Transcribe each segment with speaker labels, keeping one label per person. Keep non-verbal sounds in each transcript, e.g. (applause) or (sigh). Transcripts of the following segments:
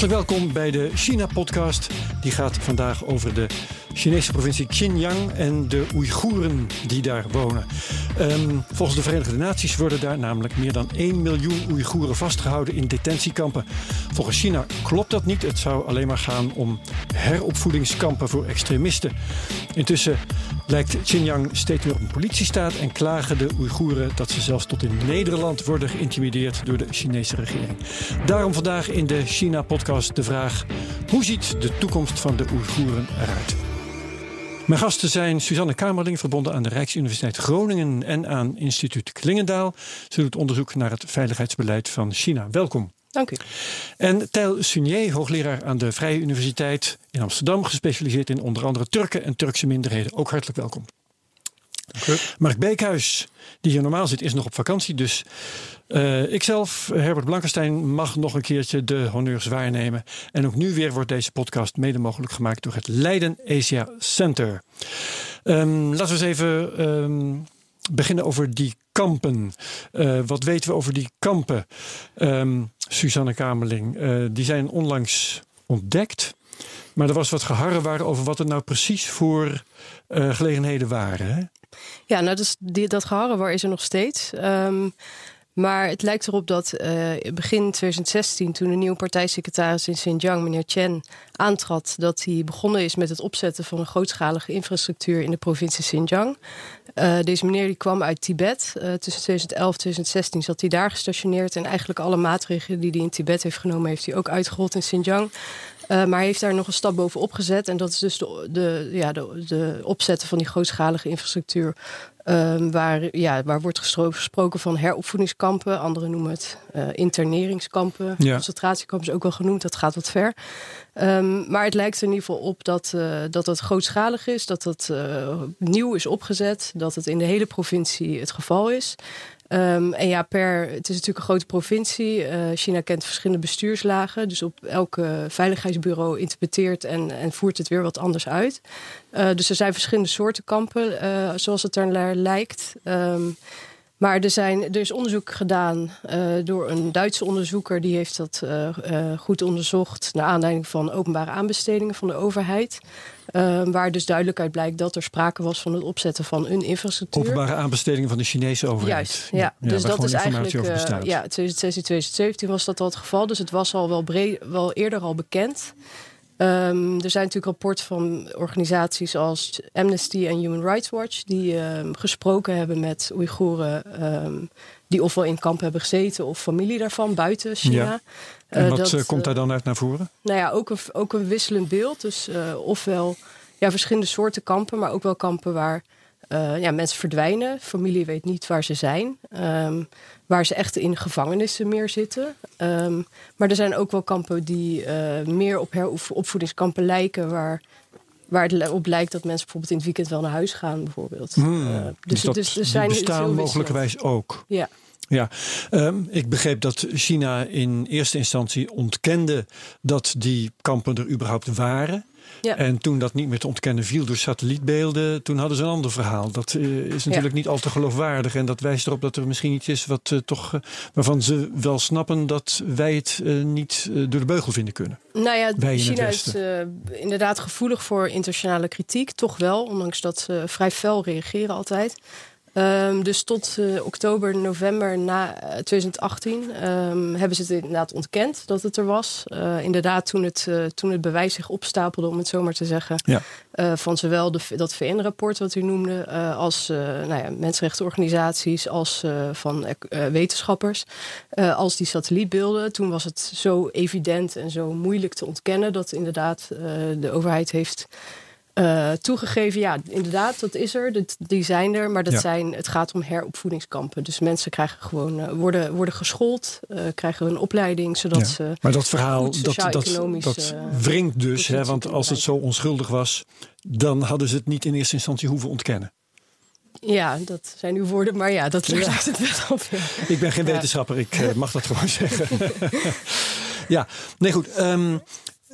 Speaker 1: Hartelijk welkom bij de China-podcast. Die gaat vandaag over de Chinese provincie Xinjiang en de Oeigoeren die daar wonen. Ehm, volgens de Verenigde Naties worden daar namelijk meer dan 1 miljoen Oeigoeren vastgehouden in detentiekampen. Volgens China klopt dat niet. Het zou alleen maar gaan om heropvoedingskampen voor extremisten. Intussen lijkt Xinjiang steeds meer op een politiestaat en klagen de Oeigoeren dat ze zelfs tot in Nederland worden geïntimideerd door de Chinese regering. Daarom vandaag in de China-podcast de vraag: hoe ziet de toekomst van de Oeigoeren eruit? Mijn gasten zijn Suzanne Kamerling, verbonden aan de Rijksuniversiteit Groningen en aan instituut Klingendaal. Ze doet onderzoek naar het veiligheidsbeleid van China. Welkom.
Speaker 2: Dank u.
Speaker 1: En Tijl Sunier, hoogleraar aan de Vrije Universiteit in Amsterdam, gespecialiseerd in onder andere Turken en Turkse minderheden. Ook hartelijk welkom. Mark Beekhuis, die hier normaal zit, is nog op vakantie. Dus uh, ikzelf, Herbert Blankenstein, mag nog een keertje de honneurs waarnemen. En ook nu weer wordt deze podcast mede mogelijk gemaakt door het Leiden Asia Center. Um, laten we eens even um, beginnen over die kampen. Uh, wat weten we over die kampen? Um, Suzanne Kamerling, uh, die zijn onlangs ontdekt. Maar er was wat geharrewar over wat er nou precies voor uh, gelegenheden waren. Hè?
Speaker 2: Ja, nou, dus die, dat is er nog steeds. Um, maar het lijkt erop dat uh, begin 2016, toen een nieuwe partijsecretaris in Xinjiang, meneer Chen, aantrad, dat hij begonnen is met het opzetten van een grootschalige infrastructuur in de provincie Xinjiang. Uh, deze meneer die kwam uit Tibet. Uh, tussen 2011 en 2016 zat hij daar gestationeerd. En eigenlijk alle maatregelen die hij in Tibet heeft genomen, heeft hij ook uitgerold in Xinjiang. Uh, maar heeft daar nog een stap bovenop gezet. En dat is dus de, de, ja, de, de opzetten van die grootschalige infrastructuur. Um, waar, ja, waar wordt gesproken van heropvoedingskampen. Anderen noemen het uh, interneringskampen. Ja. Concentratiekampen is ook wel genoemd. Dat gaat wat ver. Um, maar het lijkt er in ieder geval op dat, uh, dat het grootschalig is. Dat het uh, nieuw is opgezet. Dat het in de hele provincie het geval is. Um, en ja, per, het is natuurlijk een grote provincie. Uh, China kent verschillende bestuurslagen. Dus op elke veiligheidsbureau interpreteert en, en voert het weer wat anders uit. Dus er zijn verschillende soorten kampen, zoals het er lijkt. Um, maar er, zijn, er is onderzoek gedaan uh, door een Duitse onderzoeker. Die heeft dat uh, uh, goed onderzocht naar aanleiding van openbare aanbestedingen van de overheid. waar dus duidelijk uit blijkt dat er sprake was van het opzetten van een infrastructuur.
Speaker 1: Openbare aanbestedingen van de Chinese overheid.
Speaker 2: Juist, ja. ja dus dat is eigenlijk. ja, 2016, 2017 was dat al het geval. Dus het was al wel, breed, wel eerder al bekend. Um, er zijn natuurlijk rapporten van organisaties als Amnesty en Human Rights Watch... die um, gesproken hebben met Oeigoeren um, die ofwel in kamp hebben gezeten... of familie daarvan buiten China. Ja.
Speaker 1: En wat uh, dat, komt daar dan uit naar voren?
Speaker 2: Nou ja, ook een, ook een wisselend beeld. Dus uh, ofwel ja, verschillende soorten kampen, maar ook wel kampen waar... Uh, ja, mensen verdwijnen, familie weet niet waar ze zijn. Um, waar ze echt in gevangenissen meer zitten. Um, maar er zijn ook wel kampen die uh, meer op heropvoedingskampen lijken, waar, waar het op lijkt dat mensen bijvoorbeeld in het weekend wel naar huis gaan, bijvoorbeeld.
Speaker 1: Hmm, uh, dus, dus, dat, dus er zijn bestaan mogelijkerwijs ook.
Speaker 2: Ja.
Speaker 1: Ja, um, ik begreep dat China in eerste instantie ontkende dat die kampen er überhaupt waren. Ja. En toen dat niet meer te ontkennen viel door satellietbeelden, toen hadden ze een ander verhaal. Dat uh, is natuurlijk ja. niet al te geloofwaardig. En dat wijst erop dat er misschien iets is wat, uh, toch, uh, waarvan ze wel snappen dat wij het niet door de beugel vinden kunnen.
Speaker 2: Nou ja, wij China is inderdaad gevoelig voor internationale kritiek. Toch wel, ondanks dat ze vrij fel reageren altijd. Um, dus tot uh, oktober, november na 2018 um, hebben ze het inderdaad ontkend dat het er was. Uh, inderdaad, toen het, uh, toen het bewijs zich opstapelde, om het zo maar te zeggen, ja. van zowel de, dat VN-rapport wat u noemde, als nou ja, mensenrechtenorganisaties, als van wetenschappers, als die satellietbeelden. Toen was het zo evident en zo moeilijk te ontkennen dat inderdaad de overheid heeft Uh, toegegeven, ja, inderdaad, dat is er. Dat, die zijn er. Maar dat zijn, het gaat om heropvoedingskampen. Dus mensen krijgen gewoon, uh, worden, worden geschoold, uh, krijgen een opleiding, zodat ze.
Speaker 1: Maar dat verhaal, dat, dat, dat wringt dus. Hè, want als het zo onschuldig was, dan hadden ze het niet in eerste instantie hoeven ontkennen.
Speaker 2: Ja, dat zijn uw woorden, maar ja, dat ligt het wel op. (laughs)
Speaker 1: Ik ben geen wetenschapper, ik mag dat gewoon zeggen. (laughs) ja, nee goed. Um,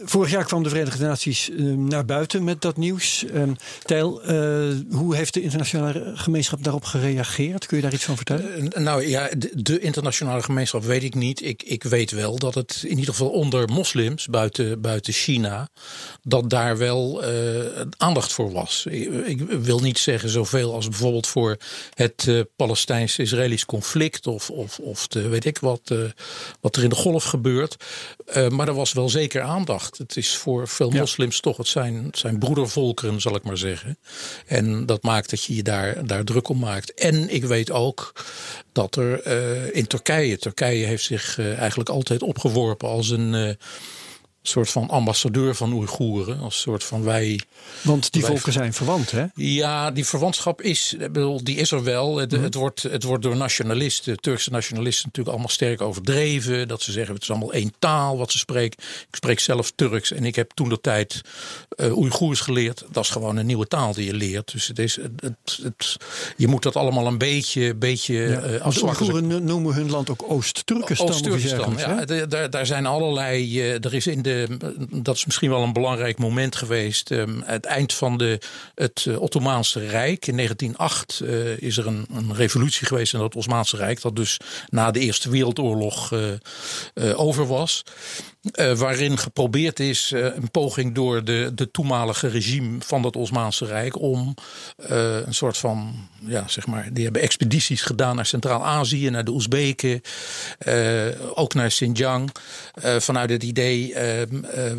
Speaker 1: Vorig jaar kwam de Verenigde Naties uh, naar buiten met dat nieuws. Uh, Tijl, uh, hoe heeft de internationale gemeenschap daarop gereageerd? Kun je daar iets van vertellen?
Speaker 3: Eh, nou ja, de, internationale gemeenschap weet ik niet. Ik, ik weet wel dat het in ieder geval onder moslims buiten, buiten China, dat daar wel aandacht voor was. Ik, ik, wil niet zeggen zoveel als bijvoorbeeld voor het Palestijns-Israëlisch conflict of, of, of de, weet ik wat, wat er in de golf gebeurt. maar er was wel zeker aandacht. Het is voor veel moslims toch, het zijn, het zijn broedervolkeren, zal ik maar zeggen. En dat maakt dat je je daar, daar druk om maakt. En ik weet ook dat er uh, in Turkije, Turkije heeft zich uh, eigenlijk altijd opgeworpen als een. Uh, soort van ambassadeur van Oeigoeren. Als soort van wij.
Speaker 1: Want die volken zijn verwant, hè?
Speaker 3: Ja, die verwantschap is, bedoel, die is er wel. Het, mhm. het, wordt, het wordt door nationalisten, Turkse nationalisten, natuurlijk allemaal sterk overdreven. Dat ze zeggen het is allemaal één taal wat ze spreken. Ik spreek zelf Turks en ik heb toen de tijd uh, Oeigoers geleerd. Dat is gewoon een nieuwe taal die je leert. Dus het is, het, het, je moet dat allemaal een beetje, beetje ja. uh,
Speaker 1: Oeigoeren noemen hun land ook Oost-Turkestan.
Speaker 3: Oost-Turkestan, ja. Daar, daar zijn allerlei. Uh, er is in de dat is misschien wel een belangrijk moment geweest. Um, het eind van de, het uh, Ottomaanse Rijk. In 1908 uh, eh, is er een, een, revolutie geweest in het Ottomaanse Rijk. Dat dus na de Eerste Wereldoorlog uh, over was. Uh, waarin geprobeerd is uh, een poging door de, de toenmalige regime van het Osmaanse Rijk om uh, een soort van, ja, zeg maar, die hebben expedities gedaan naar Centraal-Azië, naar de Oezbeken, ook naar Xinjiang. vanuit het idee,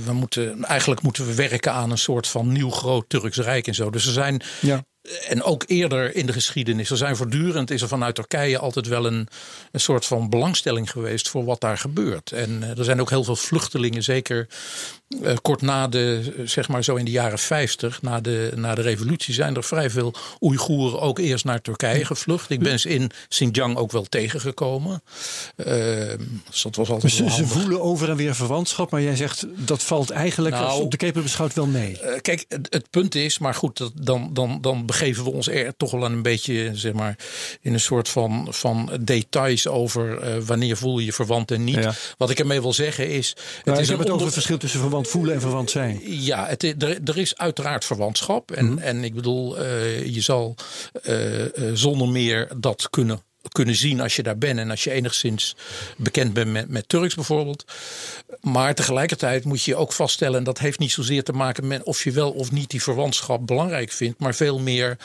Speaker 3: we moeten, eigenlijk moeten we werken aan een soort van nieuw groot Turks Rijk en zo. Dus er zijn ja en ook eerder in de geschiedenis. Er zijn voortdurend is er vanuit Turkije altijd wel een, een soort van belangstelling geweest voor wat daar gebeurt. En uh, er zijn ook heel veel vluchtelingen, zeker uh, kort na de, zeg maar zo in de jaren 50, na de, na de revolutie, zijn er vrij veel Oeigoeren ook eerst naar Turkije gevlucht. Ik ben ze in Xinjiang ook wel tegengekomen. Uh, dus dat was altijd
Speaker 1: dus ze voelen over en weer verwantschap, maar jij zegt dat valt eigenlijk nou, op de keper beschouwd wel mee.
Speaker 3: kijk, het, het, punt is, maar goed, dat, dan, dan, dan begeven we ons er toch wel een beetje, zeg maar, in een soort van, van details over uh, wanneer voel je je verwant en niet. Ja. Wat ik ermee wil zeggen is.
Speaker 1: Het nou, is heb het over het verschil tussen verwant voelen en verwant zijn.
Speaker 3: Ja, het, er, er is uiteraard verwantschap. En, mm. en ik bedoel, uh, je zal uh, zonder meer dat kunnen kunnen zien als je daar bent en als je enigszins bekend bent met, Turks bijvoorbeeld. Maar tegelijkertijd moet je ook vaststellen, en dat heeft niet zozeer te maken met of je wel of niet die verwantschap belangrijk vindt, maar veel meer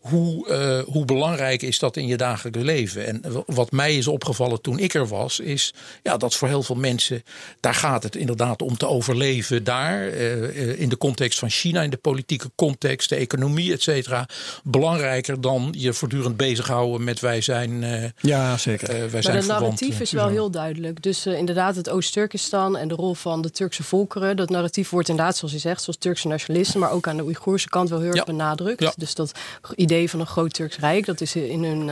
Speaker 3: hoe, uh, hoe belangrijk is dat in je dagelijks leven. En wat mij is opgevallen toen ik er was, is ja, dat voor heel veel mensen, daar gaat het inderdaad om te overleven daar, uh, in de context van China, in de politieke context, de economie, et cetera, belangrijker dan je voortdurend bezighouden met wij zijn
Speaker 1: ja, zeker.
Speaker 2: Uh, wij zijn maar narratief is wel heel duidelijk. Dus uh, inderdaad het Oost-Turkestan en de rol van de Turkse volkeren. Dat narratief wordt inderdaad, zoals je zegt, zoals Turkse nationalisten... maar ook aan de Oeigoerse kant wel heel erg ja. benadrukt. Ja. Dus dat idee van een groot Turks Rijk, dat is in hun,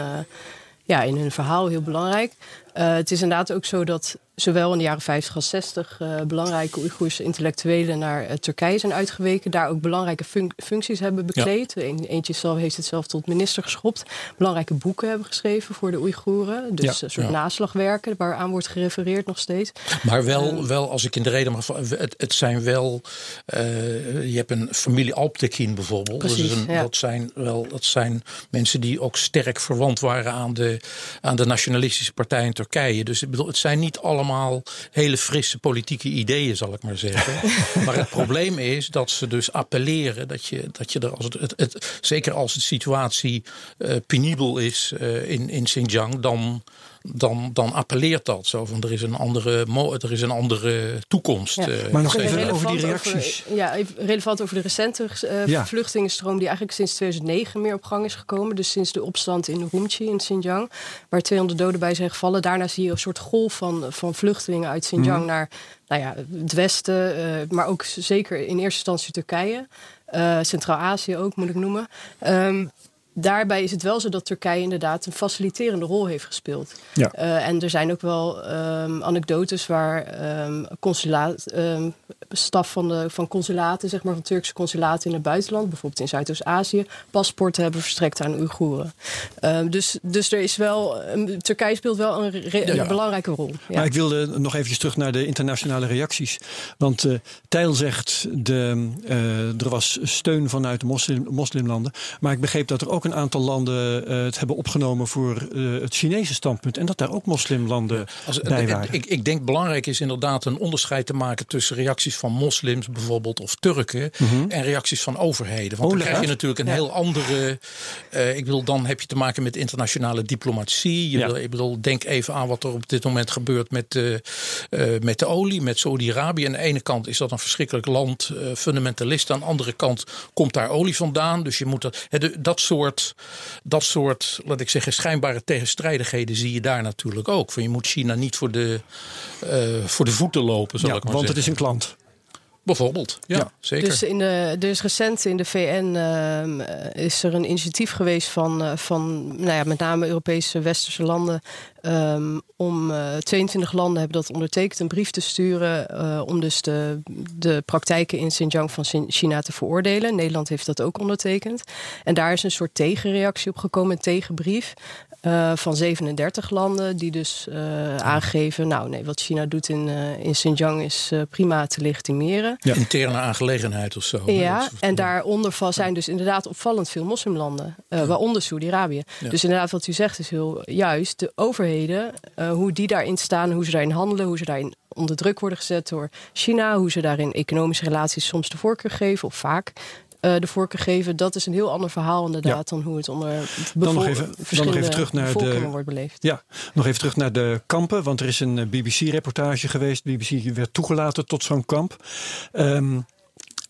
Speaker 2: ja, in hun verhaal heel belangrijk. het is inderdaad ook zo dat zowel in de jaren 50 als 60 uh, belangrijke Oeigoerse intellectuelen naar uh, Turkije zijn uitgeweken. Daar ook belangrijke fun functies hebben bekleed. Ja. eentje zelf heeft het zelf tot minister geschopt. Belangrijke boeken hebben geschreven voor de Oeigoeren. Dus ja. een soort ja. naslagwerken waaraan wordt gerefereerd nog steeds.
Speaker 3: Maar wel, uh, wel als ik in de reden mag... Het, het zijn wel... je hebt een familie Alptekin bijvoorbeeld.
Speaker 2: Precies,
Speaker 3: een, dat, zijn wel, dat zijn mensen die ook sterk verwant waren aan de, aan de nationalistische partij in Turkije. Dus ik bedoel, het zijn niet allemaal allemaal hele frisse politieke ideeën, zal ik maar zeggen. (laughs) maar het probleem is dat ze dus appelleren dat je, dat je er als het, het, het zeker als de situatie uh, penibel is uh, in, in Xinjiang, dan dan, dan appelleert dat zo van er is een andere, er is een andere toekomst. Ja.
Speaker 1: Uh, maar nog even over die reacties.
Speaker 2: Over, ja, relevant over de recente uh, ja. vluchtelingenstroom die eigenlijk sinds 2009 meer op gang is gekomen. Dus sinds de opstand in Urumqi in Xinjiang, waar 200 doden bij zijn gevallen. Daarna zie je een soort golf van, van vluchtelingen uit Xinjiang mm. naar nou ja, het westen, uh, maar ook zeker in eerste instantie Turkije. Centraal-Azië ook, moet ik noemen. Um, daarbij is het wel zo dat Turkije inderdaad een faciliterende rol heeft gespeeld. Ja. Uh, en er zijn ook wel um, anekdotes waar um, consulaat, um, staf van, de, van consulaten, zeg maar van Turkse consulaten in het buitenland, bijvoorbeeld in Zuidoost-Azië, paspoorten hebben verstrekt aan Oeigoeren. dus, dus er is wel, Turkije speelt wel een, een belangrijke rol.
Speaker 1: Ja. Maar ik wilde nog eventjes terug naar de internationale reacties. Want uh, Tijl zegt, de, uh, er was steun vanuit de moslim, moslimlanden, maar ik begreep dat er ook een aantal landen uh, het hebben opgenomen voor uh, het Chinese standpunt. En dat daar ook moslimlanden ja, als, bij waren.
Speaker 3: Ik, ik, denk belangrijk is inderdaad een onderscheid te maken tussen reacties van moslims bijvoorbeeld of Turken mm -hmm. en reacties van overheden. Want oh, dan krijg je natuurlijk een ja. heel andere. Uh, ik bedoel, dan heb je te maken met internationale diplomatie. Je ja. wil, ik bedoel, denk even aan wat er op dit moment gebeurt met, met de olie, met Saudi-Arabië. Aan de ene kant is dat een verschrikkelijk land, fundamentalist. Aan de andere kant komt daar olie vandaan. Dus je moet dat, dat soort dat soort, laat ik zeggen, schijnbare tegenstrijdigheden zie je daar natuurlijk ook. Van je moet China niet voor de, uh, voor de voeten lopen, zal
Speaker 1: ja,
Speaker 3: ik maar
Speaker 1: want
Speaker 3: zeggen.
Speaker 1: het is een klant.
Speaker 3: Bijvoorbeeld, ja, ja, zeker.
Speaker 2: Dus in de, er is recent in de VN uh, is er een initiatief geweest van, uh, van nou ja, met name Europese westerse landen. Um, om uh, 22 landen hebben dat ondertekend een brief te sturen om dus de, de praktijken in Xinjiang van China te veroordelen. Nederland heeft dat ook ondertekend. En daar is een soort tegenreactie op gekomen, een tegenbrief. Uh, van 37 landen die dus uh, aangeven... nou nee, wat China doet in, uh, in Xinjiang is prima te legitimeren.
Speaker 3: Ja. Interne aangelegenheid of zo.
Speaker 2: Ja, en daaronder zijn dus inderdaad opvallend veel moslimlanden. Ja. Waaronder Saudi-Arabië. Ja. Dus inderdaad wat u zegt is heel juist. De overheden, hoe die daarin staan, hoe ze daarin handelen... hoe ze daarin onder druk worden gezet door China... hoe ze daarin economische relaties soms de voorkeur geven of vaak uh, de voorkeur geven. Dat is een heel ander verhaal inderdaad ja. dan hoe het onder
Speaker 1: dan nog even, dan nog even terug naar de
Speaker 2: wordt beleefd.
Speaker 1: Ja, nog even terug naar de kampen, want er is een eh, BBC-reportage geweest. BBC werd toegelaten tot zo'n kamp. Um,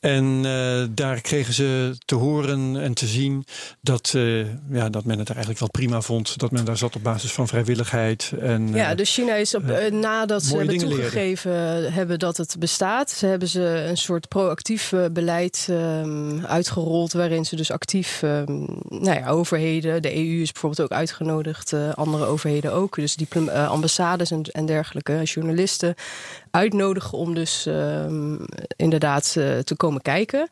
Speaker 1: en uh, daar kregen ze te horen en te zien dat, uh, ja, dat men het eigenlijk wel prima vond. Dat men daar zat op basis van vrijwilligheid. En,
Speaker 2: ja, uh, dus China is op, nadat ze hebben toegegeven leren. hebben dat het bestaat. Ze hebben ze een soort proactief beleid um, uitgerold. Waarin ze dus actief um, nou ja, overheden. De EU is bijvoorbeeld ook uitgenodigd. andere overheden ook. Dus die ambassades en, en dergelijke. Journalisten uitnodigen om dus um, inderdaad uh, te komen kijken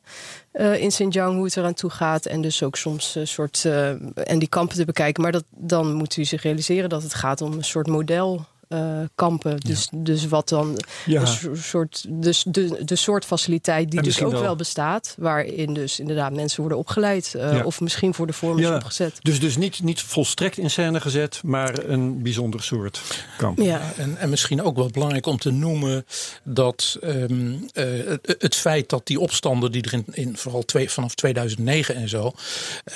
Speaker 2: uh, in Xinjiang hoe het eraan toe gaat. En dus ook soms een soort. Uh, en die kampen te bekijken. Maar dat, dan moet u zich realiseren dat het gaat om een soort model uh, kampen. Dus, ja. dus wat dan ja. een soort, dus de, de soort faciliteit die dus ook wel. wel. bestaat, waarin dus inderdaad mensen worden opgeleid uh, ja. of misschien voor de vorm is opgezet.
Speaker 1: Dus, dus niet, niet volstrekt in scène gezet, maar een bijzonder soort kamp.
Speaker 3: Ja. En, en misschien ook wel belangrijk om te noemen dat um, uh, het, het, feit dat die opstanden die er in, in vooral twee, vanaf 2009 en zo,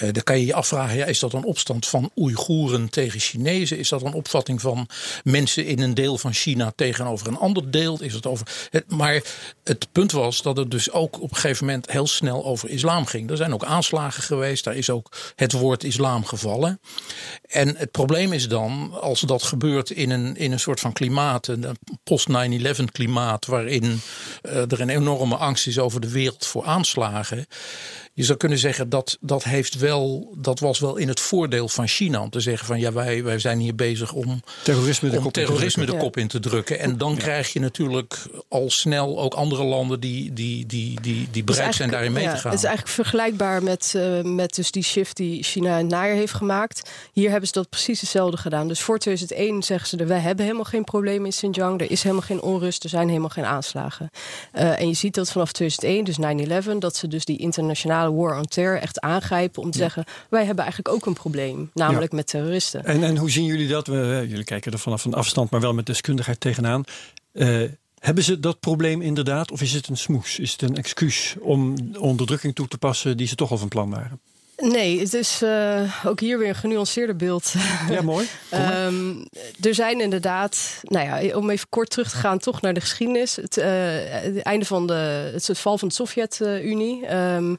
Speaker 3: dan kan je je afvragen, ja, is dat een opstand van Oeigoeren tegen Chinezen? Is dat een opvatting van mensen in een deel van China tegenover een ander deel. Is het over maar het punt was dat het dus ook op een gegeven moment heel snel over islam ging. Er zijn ook aanslagen geweest, daar is ook het woord islam gevallen. En het probleem is dan, als dat gebeurt in een, in een soort van klimaat, een post-9-11 klimaat, waarin uh, er een enorme angst is over de wereld voor aanslagen je zou kunnen zeggen dat dat heeft wel, dat was wel in het voordeel van China om te zeggen van ja, wij, wij zijn hier bezig om
Speaker 1: terrorisme de,
Speaker 3: om
Speaker 1: kop,
Speaker 3: terrorisme
Speaker 1: in
Speaker 3: de kop in te drukken. En dan ja. krijg je natuurlijk al snel ook andere landen die, die, die, die, die bereid zijn daarin mee
Speaker 2: ja,
Speaker 3: te gaan.
Speaker 2: Het is eigenlijk vergelijkbaar met, uh, met dus die shift die China in het najaar heeft gemaakt. Hier hebben ze dat precies hetzelfde gedaan. Dus voor 2001 zeggen ze, wij hebben helemaal geen probleem in Xinjiang. Er is helemaal geen onrust, er zijn helemaal geen aanslagen. Uh, en je ziet dat vanaf 2001, dus 9-11, dat ze dus die internationale war on terror echt aangrijpen om te ja. zeggen: wij hebben eigenlijk ook een probleem, namelijk ja. met terroristen.
Speaker 1: En, en hoe zien jullie dat? We, jullie kijken er vanaf een afstand, maar wel met deskundigheid tegenaan. Uh, hebben ze dat probleem inderdaad, of is het een smoes? Is het een excuus om onderdrukking toe te passen die ze toch al van plan waren?
Speaker 2: Nee, het is uh, ook hier weer een genuanceerder beeld. (laughs)
Speaker 1: Ja, mooi.
Speaker 2: um, er zijn inderdaad, nou ja, om even kort terug te gaan, toch naar de geschiedenis. Het, uh, het einde van de, het val van de Sovjet-Unie. Um,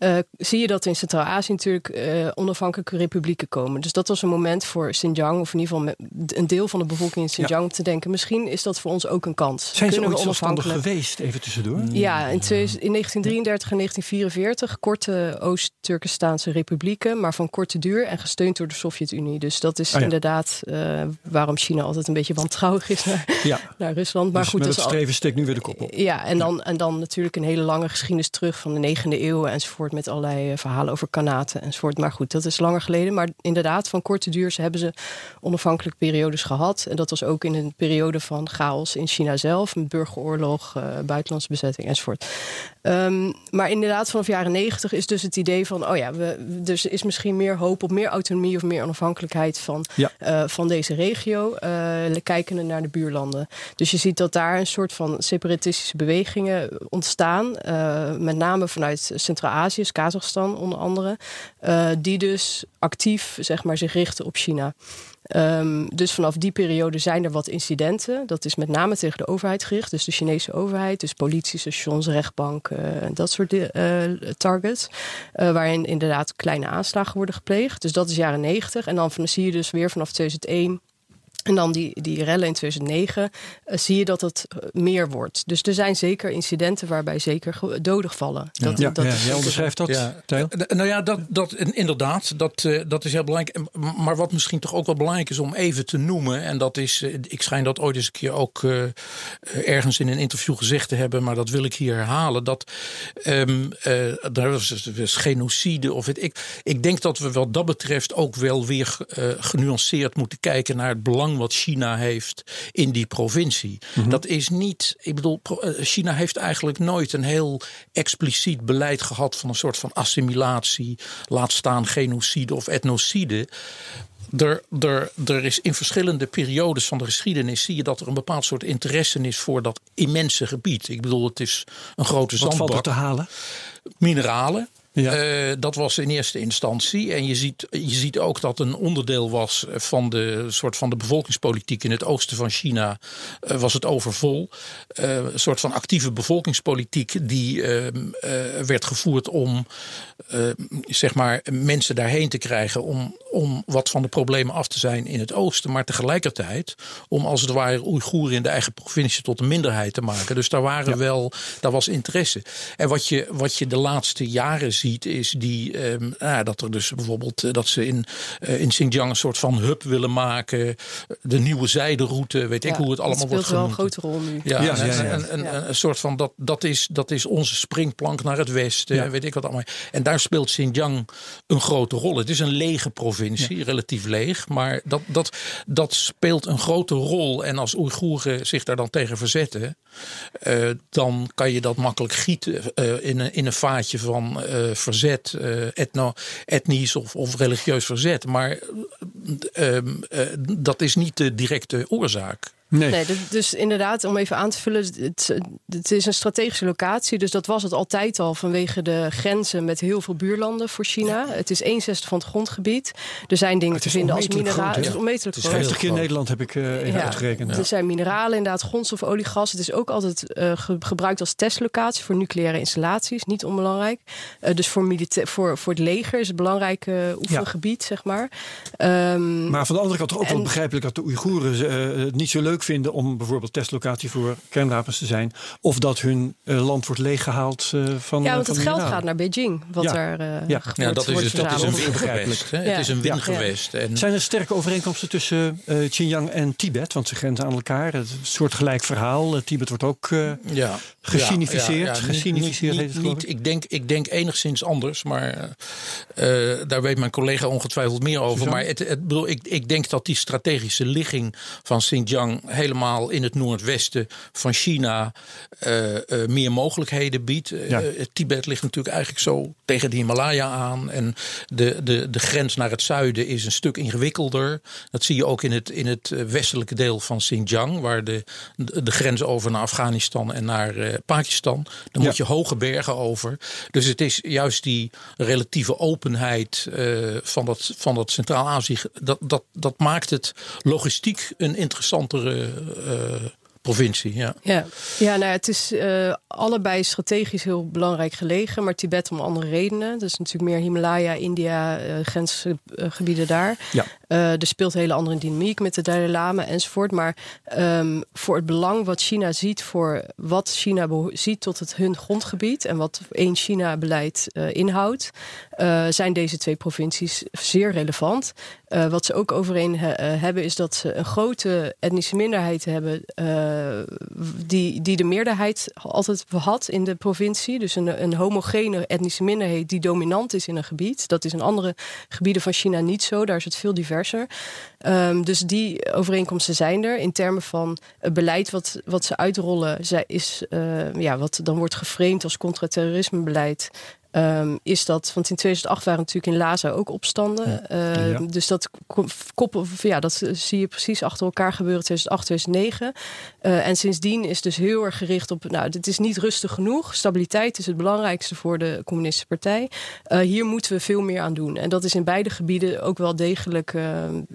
Speaker 2: uh, zie je dat in Centraal-Azië natuurlijk uh, onafhankelijke republieken komen. Dus dat was een moment voor Xinjiang, of in ieder geval een deel van de bevolking in Xinjiang, om te denken: misschien is dat voor ons ook een kans.
Speaker 1: Zijn ze ooit zelfstandig geweest, even tussendoor?
Speaker 2: Ja, in, in 1933 en 1944 korte Oost-Turkestaanse republieken, maar van korte duur en gesteund door de Sovjet-Unie. Dus dat is oh inderdaad uh, waarom China altijd een beetje wantrouwig is naar, (laughs) ja. naar Rusland. Maar
Speaker 1: dus
Speaker 2: goed,
Speaker 1: met het streven steekt nu weer de kop op.
Speaker 2: Ja, en dan, en dan natuurlijk een hele lange geschiedenis terug van de 9e eeuw enzovoort. Met allerlei eh, verhalen over kanaten enzovoort. Maar goed, dat is langer geleden. Maar inderdaad, van korte duur hebben ze onafhankelijke periodes gehad. En dat was ook in een periode van chaos in China zelf. Met burgeroorlog, uh, buitenlandse bezetting enzovoort. Um, maar inderdaad, vanaf jaren 90 is dus het idee van: oh ja, we, dus is misschien meer hoop op meer autonomie of meer onafhankelijkheid van, ja. uh, van deze regio. Uh, kijkende naar de buurlanden. Dus je ziet dat daar een soort van separatistische bewegingen ontstaan. Uh, met name vanuit Centraal-Azië, Kazachstan onder andere. die dus actief zeg maar, zich richten op China. Um, dus vanaf die periode zijn er wat incidenten. Dat is met name tegen de overheid gericht. Dus de Chinese overheid, dus politie, stations, rechtbank, uh, dat soort uh, targets. Uh, waarin inderdaad kleine aanslagen worden gepleegd. Dus dat is jaren 90. En dan zie je dus weer vanaf 2001 en dan die, die rellen in 2009 uh, zie je dat het meer wordt. Dus er zijn zeker incidenten waarbij zeker doden vallen.
Speaker 1: Dat, ja. Dat, ja, jij onderschrijft dat, ja.
Speaker 3: Nou ja, dat, dat, inderdaad, dat, uh, dat is heel belangrijk. Maar wat misschien toch ook wel belangrijk is om even te noemen... en dat is, uh, ik schijn dat ooit eens een keer ook ergens in een interview gezegd te hebben... maar dat wil ik hier herhalen, dat um, daar was dus genocide of weet ik. Ik denk dat we wat dat betreft ook wel weer genuanceerd moeten kijken naar het belang wat China heeft in die provincie. Mhm. Dat is niet, ik bedoel, eh, China heeft eigenlijk nooit een heel expliciet beleid gehad van een soort van assimilatie, laat staan genocide of etnocide. Er, er, er is in verschillende periodes van de geschiedenis zie je dat er een bepaald soort interesse is voor dat immense gebied. Ik bedoel, het is een grote zandbak.
Speaker 1: Wat valt er te halen?
Speaker 3: Mineralen. Ja. Uh, dat was in eerste instantie. En je ziet, je ziet ook dat een onderdeel was van de soort van de bevolkingspolitiek in het oosten van China. Uh, was het overvol. Uh, een soort van actieve bevolkingspolitiek die werd gevoerd om zeg maar mensen daarheen te krijgen. Om, om wat van de problemen af te zijn in het oosten. Maar tegelijkertijd om als het ware Oeigoeren in de eigen provincie tot een minderheid te maken. Dus daar waren wel, daar was interesse. En wat je, wat je de laatste jaren ziet, is die, um, ja, dat er dus bijvoorbeeld eh, dat ze in, uh, in Xinjiang een soort van hub willen maken. De nieuwe zijderoute, weet ik hoe het allemaal wordt genoemd.
Speaker 2: Dat speelt wel een grote rol
Speaker 3: nu. Ja, ja, ja, ja een, een, een, soort van dat, dat, is, dat is onze springplank naar het westen. Weet ik wat allemaal. En daar speelt Xinjiang een grote rol. Het is een lege provincie, relatief leeg. Maar dat, dat, dat speelt een grote rol. En als Oeigoeren zich daar dan tegen verzetten, uh, dan kan je dat makkelijk gieten uh, in, een, in een vaatje van uh, verzet, etno, etnisch of, of religieus verzet. Maar ehm, dat is niet de directe oorzaak.
Speaker 2: Nee. nee. dus inderdaad, om even aan te vullen, het, het, is een strategische locatie. Dus dat was het altijd al vanwege de grenzen met heel veel buurlanden voor China. Het is 1 zesde van het grondgebied. Er zijn dingen te vinden als mineralen.
Speaker 1: Het is onmetelijk is 50 keer in Nederland, heb ik uh, even ja, uitgerekend.
Speaker 2: Er zijn mineralen, inderdaad, grondstof, olie, gas. Het is ook altijd uh, gebruikt als testlocatie voor nucleaire installaties. Niet onbelangrijk. Uh, dus voor, voor, voor het leger is het belangrijk oefengebied, zeg maar.
Speaker 1: Um, maar van de andere kant toch ook wel begrijpelijk dat de Oeigoeren het niet zo leuk vinden om bijvoorbeeld testlocatie voor kernwapens te zijn. Of dat hun uh, land wordt leeggehaald uh, van.
Speaker 2: Ja, want
Speaker 1: van
Speaker 2: het geld gaat naar Beijing. Wat
Speaker 1: ja.
Speaker 2: er uh,
Speaker 3: ja. ja, dat is, dus, dat is een wingewest. Ja. Het is een wingewest.
Speaker 1: En... Zijn er sterke overeenkomsten tussen uh, Xinjiang en Tibet? Want ze grenzen aan elkaar. Het is een soort gelijk verhaal. Tibet wordt ook ja. gesinificeerd. Gesinificeerd
Speaker 3: niet, niet, niet, ik, denk, ik denk enigszins anders, maar daar weet mijn collega ongetwijfeld meer over. Maar het, het, bedoel, ik, ik denk dat die strategische ligging van Xinjiang helemaal in het noordwesten van China uh, uh, meer mogelijkheden biedt. Eh, ja. Tibet ligt natuurlijk eigenlijk zo tegen de Himalaya aan. En de, de, de grens naar het zuiden is een stuk ingewikkelder. Dat zie je ook in het, in het westelijke deel van Xinjiang, waar de, de, grens over naar Afghanistan en naar Pakistan. Dan moet je hoge bergen over. Dus het is juist die relatieve openheid van dat, van dat Centraal-Azië. Dat, dat, dat maakt het logistiek een interessantere provincie. Ja,
Speaker 2: ja. ja nou het is uh, allebei strategisch heel belangrijk gelegen, maar Tibet om andere redenen. Dus natuurlijk meer Himalaya, India, uh, grensgebieden daar. Ja. Uh, er speelt een hele andere dynamiek met de Dalai Lama enzovoort. Maar um, voor het belang wat China ziet voor wat China ziet tot het hun grondgebied en wat één China-beleid inhoudt, zijn deze twee provincies zeer relevant. wat ze ook overeen hebben is dat ze een grote etnische minderheid hebben die, die de meerderheid altijd had in de provincie. Dus een, een homogene etnische minderheid die dominant is in een gebied. Dat is in andere gebieden van China niet zo. Daar is het veel diverser. Um, dus die overeenkomsten zijn er. In termen van het beleid wat, wat ze uitrollen, is, uh, ja, wat dan wordt geframed als contra-terrorisme-beleid. Um, is dat, want in 2008 waren natuurlijk in Laza ook opstanden. Ja. Uh, ja. Dus dat koppel, ja, dat zie je precies achter elkaar gebeuren 2008, 2009. Uh, en sindsdien is dus heel erg gericht op, nou, dit is niet rustig genoeg. Stabiliteit is het belangrijkste voor de Communistische Partij. Uh, hier moeten we veel meer aan doen. En dat is in beide gebieden ook wel degelijk,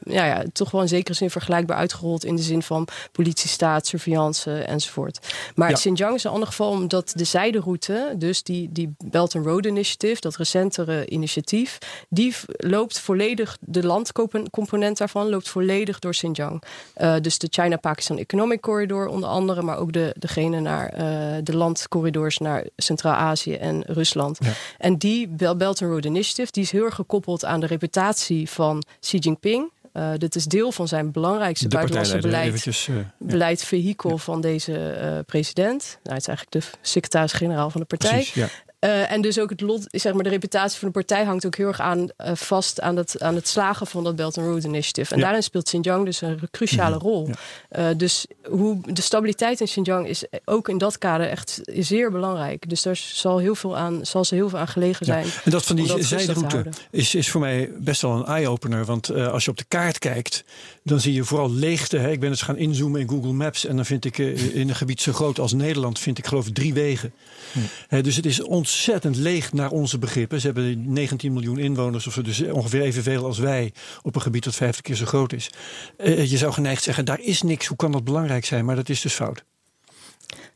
Speaker 2: ja, ja, toch wel in zekere zin vergelijkbaar uitgerold in de zin van politiestaat, surveillance enzovoort. Maar ja. Xinjiang is een ander geval omdat de zijderoute, dus die, die Belt and Road Initiative, dat recentere initiatief, die loopt volledig, de landcomponent daarvan loopt volledig door Xinjiang. Uh, dus de China-Pakistan Economic Corridor onder andere, maar ook de, degene naar uh, de landcorridors naar Centraal-Azië en Rusland. Ja. En die Belt and Road Initiative, die is heel erg gekoppeld aan de reputatie van Xi Jinping. Uh, dit is deel van zijn belangrijkste buitenlandse beleid, eventjes, uh, beleid vehikel ja. van deze uh, president. Nou, het is eigenlijk de secretaris-generaal van de partij. Precies. Uh, en dus ook het lot, zeg maar, de reputatie van de partij hangt ook heel erg aan, uh, vast aan het, aan het slagen van dat Belt and Road Initiative. En ja. daarin speelt Xinjiang dus een cruciale mm-hmm. rol. Ja. Uh, dus hoe, de stabiliteit in Xinjiang is ook in dat kader echt zeer belangrijk. Dus daar zal, heel veel aan, zal ze heel veel aan gelegen zijn.
Speaker 1: Ja. En dat van die zijderoute is, is voor mij best wel een eye-opener. Want als je op de kaart kijkt, dan zie je vooral leegte. Hè. Ik ben eens gaan inzoomen in Google Maps en dan vind ik in een gebied zo groot als Nederland, vind ik geloof ik drie wegen. Hm. dus het is ontzettend ontzettend leeg naar onze begrippen. Ze hebben 19 miljoen inwoners, of zo, dus ongeveer evenveel als wij, op een gebied dat 50 keer zo groot is. Uh, je zou geneigd zeggen, daar is niks, hoe kan dat belangrijk zijn? Maar dat is dus fout.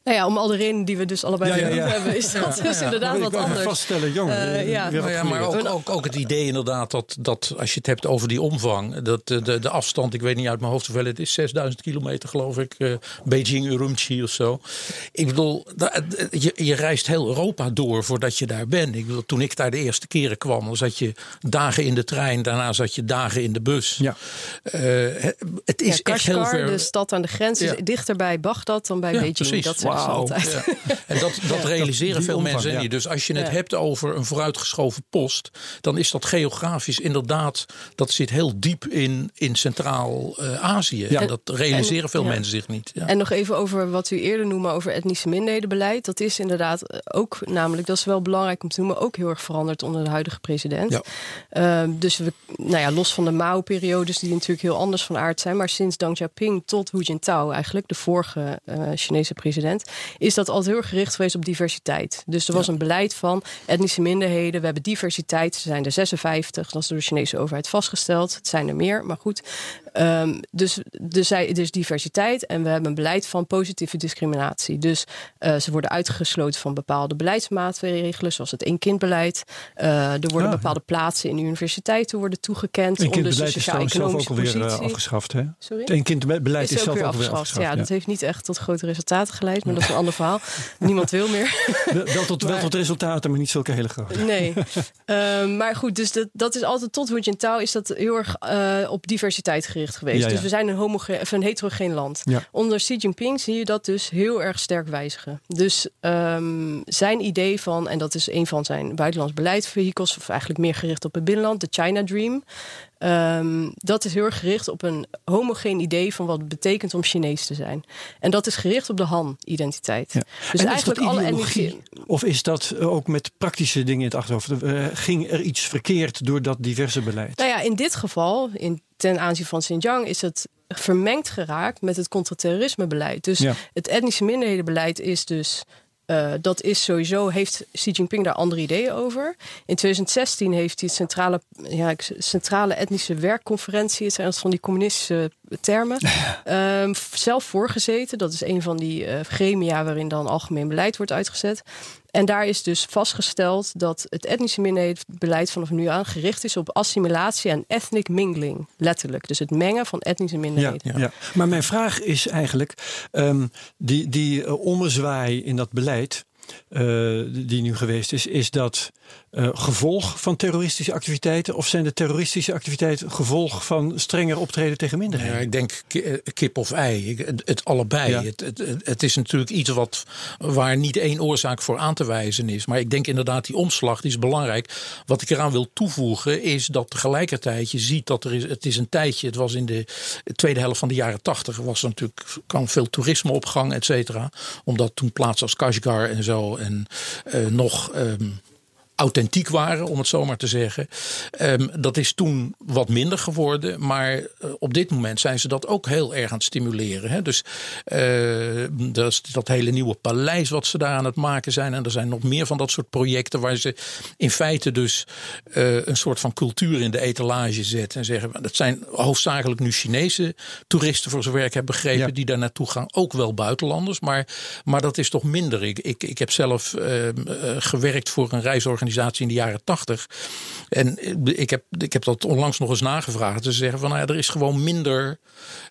Speaker 2: Nou ja, om al de redenen die we dus allebei ja, ja, ja. hebben, is dat dus inderdaad wat anders.
Speaker 1: vaststellen, jong. Uh,
Speaker 3: ja. Nou ja, maar ook, ook, ook, het idee inderdaad dat, dat als je het hebt over die omvang, dat de, de, de afstand, ik weet niet uit mijn hoofd hoeveel het is, 6000 kilometer geloof ik, uh, Beijing, Urumqi of zo. Ik bedoel, je, je reist heel Europa door voordat je daar bent. Ik bedoel, toen ik daar de eerste keren kwam, dan zat je dagen in de trein, daarna zat je dagen in de bus. Ja. Uh, het is echt heel ver.
Speaker 2: de stad aan de grens, is dichter bij Bagdad dan bij Beijing.
Speaker 3: Precies.
Speaker 2: Dat
Speaker 3: Wow. Ja. (laughs) En dat, dat realiseren veel mensen niet. Dus als je het hebt over een vooruitgeschoven post, dan is dat geografisch inderdaad, dat zit heel diep in, in Centraal-Azië. en dat realiseren en, veel mensen zich niet.
Speaker 2: En nog even over wat u eerder noemde over etnische minderhedenbeleid. Dat is inderdaad ook, namelijk, dat is wel belangrijk om te noemen, ook heel erg veranderd onder de huidige president. Uh, dus we, nou ja, los van de Mao-periodes, die natuurlijk heel anders van aard zijn, maar sinds Deng Xiaoping tot Hu Jintao, eigenlijk de vorige uh, Chinese president, is dat altijd heel erg gericht geweest op diversiteit. Dus er was ja. een beleid van etnische minderheden. We hebben diversiteit. Er zijn er 56. Dat is door de Chinese overheid vastgesteld. Het zijn er meer, maar goed. Um, dus, dus er is diversiteit en we hebben een beleid van positieve discriminatie. Dus uh, ze worden uitgesloten van bepaalde beleidsmaatregelen, zoals het één-kindbeleid. Uh, er worden ah, bepaalde plaatsen in universiteiten worden toegekend.
Speaker 1: Een kindbeleid is zelf ook alweer uh, afgeschaft. Hè?
Speaker 2: Sorry?
Speaker 1: Het kindbeleid is, is zelf ook afgeschaft. afgeschaft.
Speaker 2: Ja, ja, dat heeft niet echt tot grote resultaten geleid, maar dat is een ander verhaal. (laughs) Niemand wil meer.
Speaker 1: wel, tot, maar, wel tot resultaten, maar niet zulke hele grote.
Speaker 2: Nee. uh, (laughs) maar goed, dus dat, dat is altijd tot Hu Jintao is dat heel erg op diversiteit gericht geweest. Ja. Dus we zijn een, een heterogeen land. Onder Xi Jinping zie je dat dus heel erg sterk wijzigen. Dus um, zijn idee van, en dat is een van zijn buitenlands beleidsvehikels, of eigenlijk meer gericht op het binnenland, de China Dream. Um, dat is heel erg gericht op een homogeen idee van wat het betekent om Chinees te zijn. En dat is gericht op de Han-identiteit. Ja.
Speaker 1: Dus en eigenlijk alle energie. Of is dat ook met praktische dingen in het achterhoofd? Uh, ging er iets verkeerd door dat diverse beleid?
Speaker 2: Nou ja, in dit geval, in, ten aanzien van Xinjiang, is het vermengd geraakt met het contra-terrorisme-beleid. Dus ja. het etnische minderhedenbeleid is dus uh, dat is sowieso, heeft Xi Jinping daar andere ideeën over. In 2016 heeft hij het centrale, ja, centrale etnische werkconferentie, het zijn van die communistische termen. (laughs) Ehm, zelf voorgezeten. Dat is een van die uh, gremia waarin dan algemeen beleid wordt uitgezet. En daar is dus vastgesteld dat het etnische minderheidsbeleid vanaf nu aan gericht is op assimilatie en ethnic mingling. Letterlijk. Dus het mengen van etnische minderheden.
Speaker 1: Ja, ja. Maar mijn vraag is eigenlijk: um, die, die uh, ommezwaai in dat beleid. Uh, die nu geweest is, is dat uh, gevolg van terroristische activiteiten? Of zijn de terroristische activiteiten gevolg van strenger optreden tegen minderheden?
Speaker 3: Ja, ik denk eh, kip of ei. Het, het allebei. Ja. Het, het, het, is natuurlijk iets wat, waar niet één oorzaak voor aan te wijzen is. Maar ik denk inderdaad, die omslag die is belangrijk. Wat ik eraan wil toevoegen is dat tegelijkertijd je ziet dat er is. Het is een tijdje, het was in de tweede helft van de jaren tachtig. was er natuurlijk kwam veel toerisme op gang, et cetera. Omdat toen plaatsen als Kashgar en zo en uh, nog. Um, authentiek waren, om het zo maar te zeggen. Um, dat is toen wat minder geworden. Maar uh, op dit moment zijn ze dat ook heel erg aan het stimuleren. Hè? Dus uh, dat, is dat hele nieuwe paleis wat ze daar aan het maken zijn. En er zijn nog meer van dat soort projecten waar ze in feite dus uh, een soort van cultuur in de etalage zetten. En zeggen, dat zijn hoofdzakelijk nu Chinese toeristen, voor zover ik heb begrepen, ja. die daar naartoe gaan. Ook wel buitenlanders, maar, maar dat is toch minder. Ik, ik, ik heb zelf gewerkt voor een reisorganisatie in de jaren tachtig. En ik heb, ik heb dat onlangs nog eens nagevraagd. Ze zeggen van nou ja, er is gewoon minder.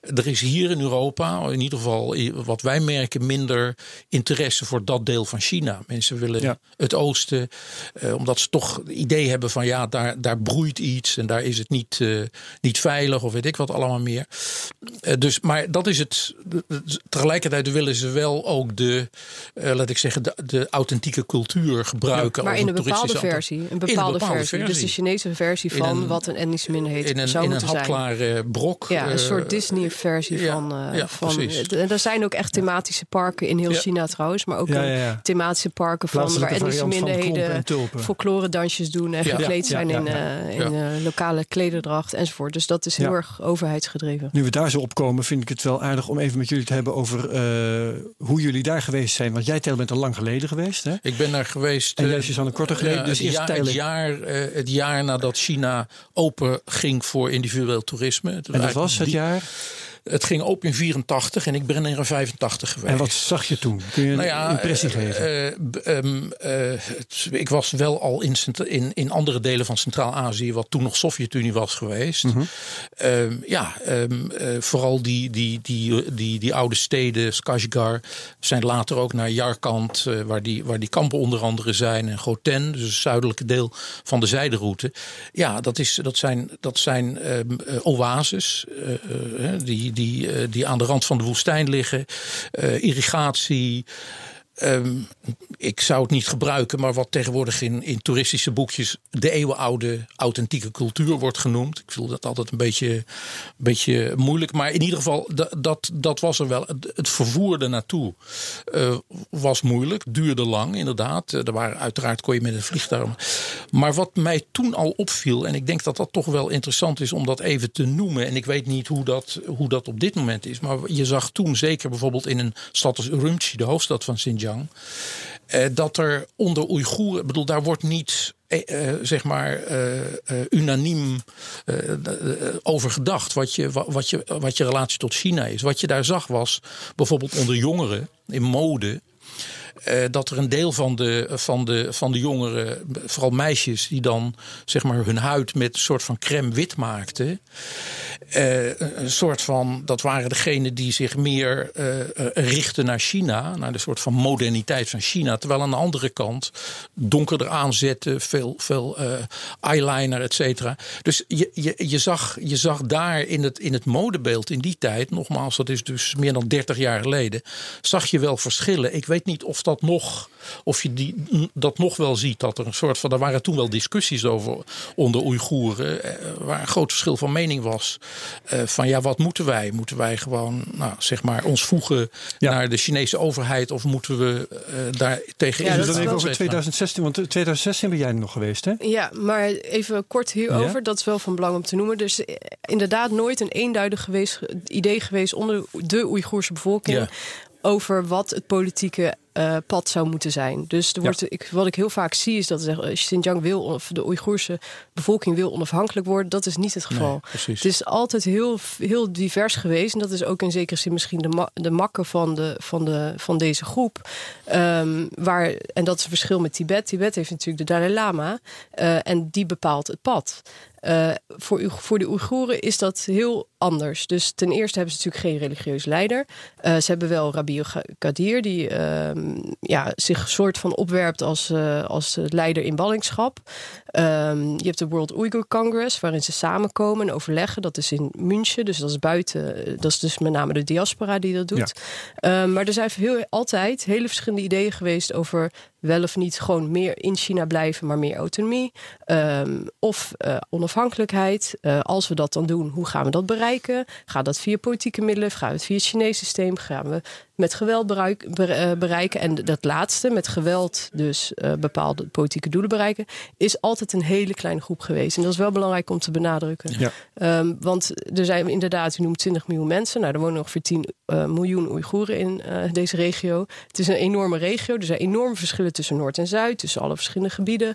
Speaker 3: Er is hier in Europa, in ieder geval wat wij merken, minder interesse voor dat deel van China. Mensen willen ja. het oosten, eh, omdat ze toch het idee hebben van ja, daar, daar broeit iets en daar is het niet, uh, niet veilig of weet ik wat allemaal meer. Uh, dus, maar dat is het. Tegelijkertijd willen ze wel ook de, laat ik zeggen, de, de authentieke cultuur gebruiken.
Speaker 2: Ja, maar in een bepaalde versie. Een bepaalde, een bepaalde versie. versie. Dus de Chinese versie van een, wat een etnische minderheid
Speaker 3: in een,
Speaker 2: zou
Speaker 3: in
Speaker 2: moeten
Speaker 3: een hapklare
Speaker 2: brok. Ja, een uh, soort Disney-versie
Speaker 3: ja,
Speaker 2: van. Uh,
Speaker 3: ja,
Speaker 2: van er zijn ook echt thematische parken in heel ja. China trouwens. Maar ook thematische parken van waar etnische minderheden folklore dansjes doen en gekleed zijn in, uh, in lokale klederdracht enzovoort. Dus dat is heel erg overheidsgedreven.
Speaker 1: Nu we daar zo op komen, vind ik het wel aardig om even met jullie te hebben over hoe jullie daar geweest zijn. Want jij, Tel, bent al lang geleden geweest. Hè?
Speaker 3: Ik ben daar geweest.
Speaker 1: En juist is al een dus
Speaker 3: het, jaar, het, jaar, uh, het jaar nadat China open ging voor individueel toerisme.
Speaker 1: En dat was het jaar?
Speaker 3: Het ging open in 84 en ik ben er in 85 geweest.
Speaker 1: En wat zag je toen? Kun je een nou ja, impressie geven?
Speaker 3: Uh, um, uh, het, ik was wel al in, in, in andere delen van Centraal-Azië, wat toen nog Sovjet-Unie was geweest. Mm -hmm. um, ja, um, uh, vooral die, die, die, die, die oude steden, Kashgar, zijn later ook naar Yarkand, waar, die, waar die kampen onder andere zijn, en Goten, dus het zuidelijke deel van de zijderoute. Ja, dat, is, dat zijn, dat zijn oases die die, uh, die aan de rand van de woestijn liggen. Uh, irrigatie. Um, ik zou het niet gebruiken, maar wat tegenwoordig in, in toeristische boekjes de eeuwenoude authentieke cultuur wordt genoemd. Ik voel dat altijd een beetje, beetje moeilijk. Maar in ieder geval, dat, dat, was er wel. Het vervoer er naartoe uh, was moeilijk, duurde lang inderdaad. Er waren uiteraard kon je met een vliegtuig. Maar wat mij toen al opviel, en ik denk dat dat toch wel interessant is om dat even te noemen. En ik weet niet hoe dat, hoe dat op dit moment is. Maar je zag toen zeker bijvoorbeeld in een stad als Urumqi, de hoofdstad van Xinjiang uh, dat er onder Oeigoeren, bedoel, daar wordt niet uh, zeg maar uh, unaniem over gedacht wat je, wat, je, wat je relatie tot China is. Wat je daar zag was bijvoorbeeld onder jongeren in mode. Dat er een deel van de, van, de, van de jongeren, vooral meisjes, die dan zeg maar hun huid met een soort van crème wit maakten. Uh, een soort van, dat waren degenen die zich meer uh, richten naar China, naar de soort van moderniteit van China. Terwijl aan de andere kant donkerder aanzetten, veel, veel eyeliner, et cetera. Dus je, je, je, zag, je zag daar in het, in het modebeeld in die tijd, nogmaals, dat is dus meer dan 30 jaar geleden, zag je wel verschillen. Ik weet niet of dat nog, of je die, dat nog wel ziet, dat er een soort van, er waren toen wel discussies over onder Oeigoeren, waar een groot verschil van mening was. Uh, van ja, wat moeten wij? Moeten wij gewoon, nou, zeg maar, ons voegen ja. naar de Chinese overheid of moeten we uh, daar tegen
Speaker 1: ja, in? Dan even over 2016, want 2016 ben jij nog geweest, hè?
Speaker 2: Ja, maar even kort hierover. Ja? Dat is wel van belang om te noemen. Dus inderdaad nooit een eenduidig geweest, idee geweest onder de Oeigoerse bevolking. Ja over wat het politieke uh, pad zou moeten zijn. Dus er wordt, ik, wat ik heel vaak zie is dat uh, Xinjiang wil, of de Oeigoerse bevolking wil onafhankelijk worden. Dat is niet het geval. het is altijd heel, heel divers geweest. En dat is ook in zekere zin misschien de, ma de makken van, de, van, de, van deze groep. Um, waar, en dat is het verschil met Tibet. Tibet heeft natuurlijk de Dalai Lama. Uh, en die bepaalt het pad. Uh, voor, voor de Oeigoeren is dat heel anders. Dus ten eerste hebben ze natuurlijk geen religieus leider. Uh, ze hebben wel Rabi Kadir, die uh, ja, zich soort van opwerpt als, uh, als leider in ballingschap. Um, je hebt de World Uyghur Congress, waarin ze samenkomen en overleggen. Dat is in München, dus dat is buiten. Dat is dus met name de diaspora die dat doet. Ja. Um, maar er zijn heel, altijd hele verschillende ideeën geweest over wel of niet gewoon meer in China blijven, maar meer autonomie. Um, of onafhankelijkheid. Als we dat dan doen, hoe gaan we dat bereiken? Gaat dat via politieke middelen? Gaan we het via het Chinese systeem? Gaan we met geweld bereik, bereiken? En dat laatste, met geweld dus uh, bepaalde politieke doelen bereiken, is altijd een hele kleine groep geweest. En dat is wel belangrijk om te benadrukken. Ja. Um, want er zijn inderdaad, u noemt 20 miljoen mensen. Nou, er wonen ongeveer 10 miljoen Oeigoeren in deze regio. Het is een enorme regio. Er zijn enorme verschillen tussen Noord en Zuid, tussen alle verschillende gebieden.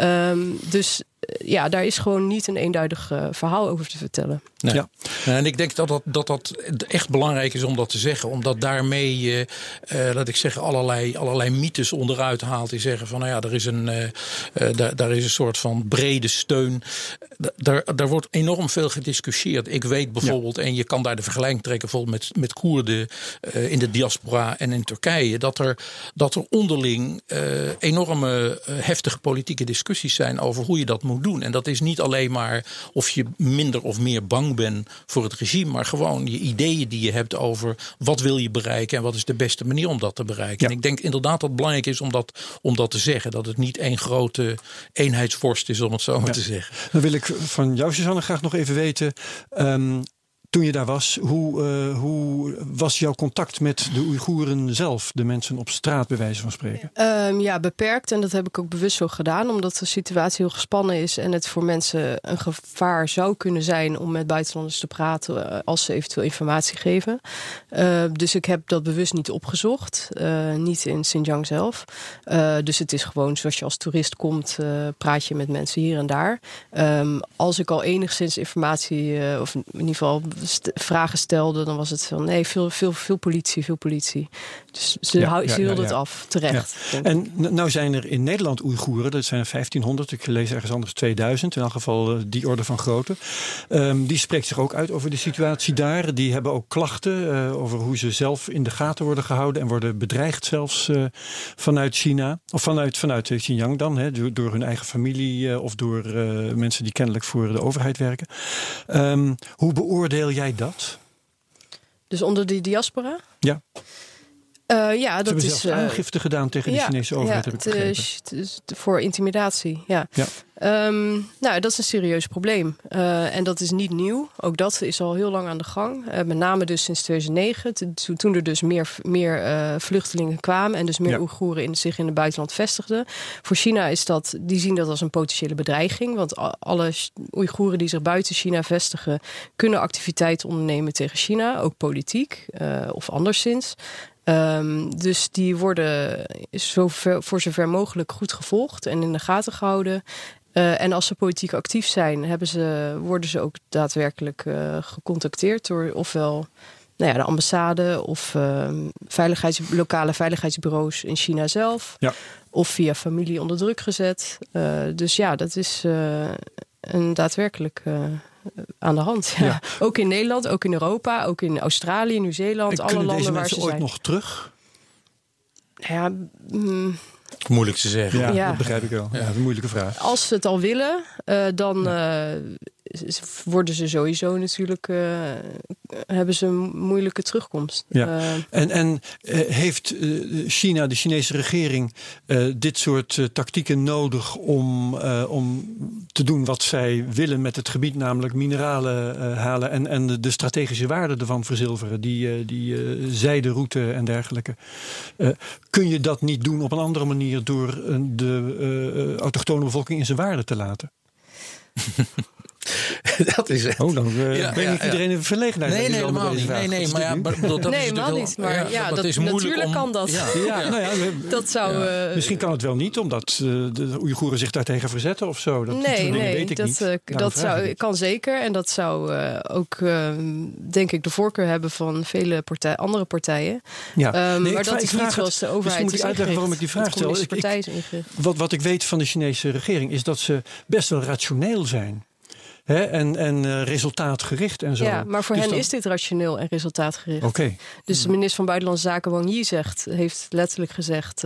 Speaker 2: Um, dus ja, daar is gewoon niet een eenduidig uh, verhaal over te vertellen.
Speaker 3: Nee. Ja. En ik denk dat dat, dat dat echt belangrijk is om dat te zeggen. Omdat daarmee je, uh, laat ik zeggen, allerlei, allerlei mythes onderuit haalt. Die zeggen van, nou ja, er is een, uh, daar, daar is een soort van brede steun. Daar, daar wordt enorm veel gediscussieerd. Ik weet bijvoorbeeld, ja. en je kan daar de vergelijking trekken bijvoorbeeld met, met Koerden in de diaspora en in Turkije. Dat er, dat er onderling enorme heftige politieke discussies zijn over hoe je dat moet doen. En dat is niet alleen maar of je minder of meer bang bent voor het regime, maar gewoon je ideeën die je hebt over wat wil je bereiken en wat is de beste manier om dat te bereiken. Ja. En ik denk inderdaad dat het belangrijk is om dat, om dat te zeggen. Dat het niet één grote eenheidsvorst is, om het zo maar ja. te zeggen.
Speaker 1: Dan wil ik van jou, Suzanne, graag nog even weten. Um, toen je daar was, hoe, uh, hoe was jouw contact met de Oeigoeren zelf, de mensen op straat, bij wijze van spreken?
Speaker 2: Um, ja, beperkt. En dat heb ik ook bewust zo gedaan, omdat de situatie heel gespannen is en het voor mensen een gevaar zou kunnen zijn om met buitenlanders te praten uh, als ze eventueel informatie geven. Uh, dus ik heb dat bewust niet opgezocht, niet in Xinjiang zelf. dus het is gewoon zoals je als toerist komt, praat je met mensen hier en daar. Um, als ik al enigszins informatie, of in ieder geval st vragen stelde, dan was het van nee, veel, veel, veel politie, veel politie. Dus ze, ja, hou, ze hielden ja, het af, terecht.
Speaker 1: En nou zijn er in Nederland Oeigoeren, dat zijn er 1500, ik lees ergens anders 2000, in elk geval uh, die orde van grootte. Um, die spreekt zich ook uit over de situatie daar. Die hebben ook klachten uh, over hoe ze zelf in de gaten worden gehouden en worden bedreigd zelfs uh, vanuit China. Of vanuit, vanuit Xinjiang dan, hè, door, door hun eigen familie of door mensen die kennelijk voor de overheid werken. Um, hoe beoordeel jij dat?
Speaker 2: Dus onder die diaspora?
Speaker 1: Ja.
Speaker 2: Uh, ja, dat
Speaker 1: Ze
Speaker 2: is
Speaker 1: uh, aangifte gedaan tegen de
Speaker 2: ja,
Speaker 1: Chinese overheid.
Speaker 2: Ja,
Speaker 1: heb ik
Speaker 2: te, te, voor intimidatie. Ja.
Speaker 1: ja.
Speaker 2: Um, nou, dat is een serieus probleem. Uh, en dat is niet nieuw. Ook dat is al heel lang aan de gang. Met name dus sinds 2009. Toen, toen er dus meer, meer vluchtelingen kwamen. En dus meer. Oeigoeren in, zich in het buitenland vestigden. Voor China is dat, die zien dat als een potentiële bedreiging. Want alle Oeigoeren die zich buiten China vestigen. kunnen activiteiten ondernemen tegen China. Ook politiek of anderszins. Um, dus die worden zover, voor zover mogelijk goed gevolgd en in de gaten gehouden. Uh, en als ze politiek actief zijn, hebben ze, worden ze ook daadwerkelijk uh, gecontacteerd door ofwel nou ja, de ambassade of uh, veiligheids, lokale veiligheidsbureaus in China zelf.
Speaker 1: Ja.
Speaker 2: Of via familie onder druk gezet. Uh, dus ja, dat is een daadwerkelijk aan de hand. Ja. Ja. (laughs) Ook in Nederland, ook in Europa, ook in Australië, Nieuw-Zeeland, alle landen
Speaker 1: deze
Speaker 2: waar ze
Speaker 1: ooit
Speaker 2: zijn.
Speaker 1: nog terug?
Speaker 2: Ja, mm,
Speaker 3: Moeilijk te zeggen.
Speaker 1: Ja,
Speaker 2: Ja.
Speaker 1: dat begrijp ik wel. Ja, dat is een moeilijke vraag.
Speaker 2: als ze het al willen, uh, dan uh, worden ze sowieso natuurlijk uh, hebben ze een moeilijke terugkomst.
Speaker 1: Ja. en en heeft China, de Chinese regering, dit soort tactieken nodig om, om te doen wat zij willen met het gebied, namelijk mineralen halen en, en de strategische waarde ervan verzilveren, die, die zijderoute en dergelijke. kun je dat niet doen op een andere manier door de autochtone bevolking in zijn waarde te laten? (laughs) (laughs)
Speaker 3: dat is het.
Speaker 1: Oh, dan uh, breng ik iedereen in verlegenheid.
Speaker 3: Nee, nee, helemaal niet. Nee, nee, maar ja, bedoel, dat
Speaker 2: nee,
Speaker 3: is
Speaker 2: helemaal niet. Maar ja, dat, is moeilijk natuurlijk kan dat.
Speaker 1: Ja, nou ja,
Speaker 2: dat zou. Uh,
Speaker 1: misschien kan het wel niet, omdat uh, de Oeigoeren zich daartegen verzetten of zo. Dat,
Speaker 2: nee, nee, weet ik dat, niet. dat zou, kan zeker. En dat zou ook, denk ik, de voorkeur hebben van vele partij, andere partijen. Ja. Um, nee, maar dat is niet zoals de overheid
Speaker 1: moet ik uitleggen waarom ik die vraag stel. wat, wat ik weet van de Chinese regering is dat ze best wel rationeel zijn. Hè, en en uh, resultaatgericht en zo.
Speaker 2: Ja, maar voor dus hen is dit rationeel en resultaatgericht.
Speaker 1: Oké.
Speaker 2: Dus de minister van Buitenlandse Zaken Wang Yi zegt, heeft letterlijk gezegd...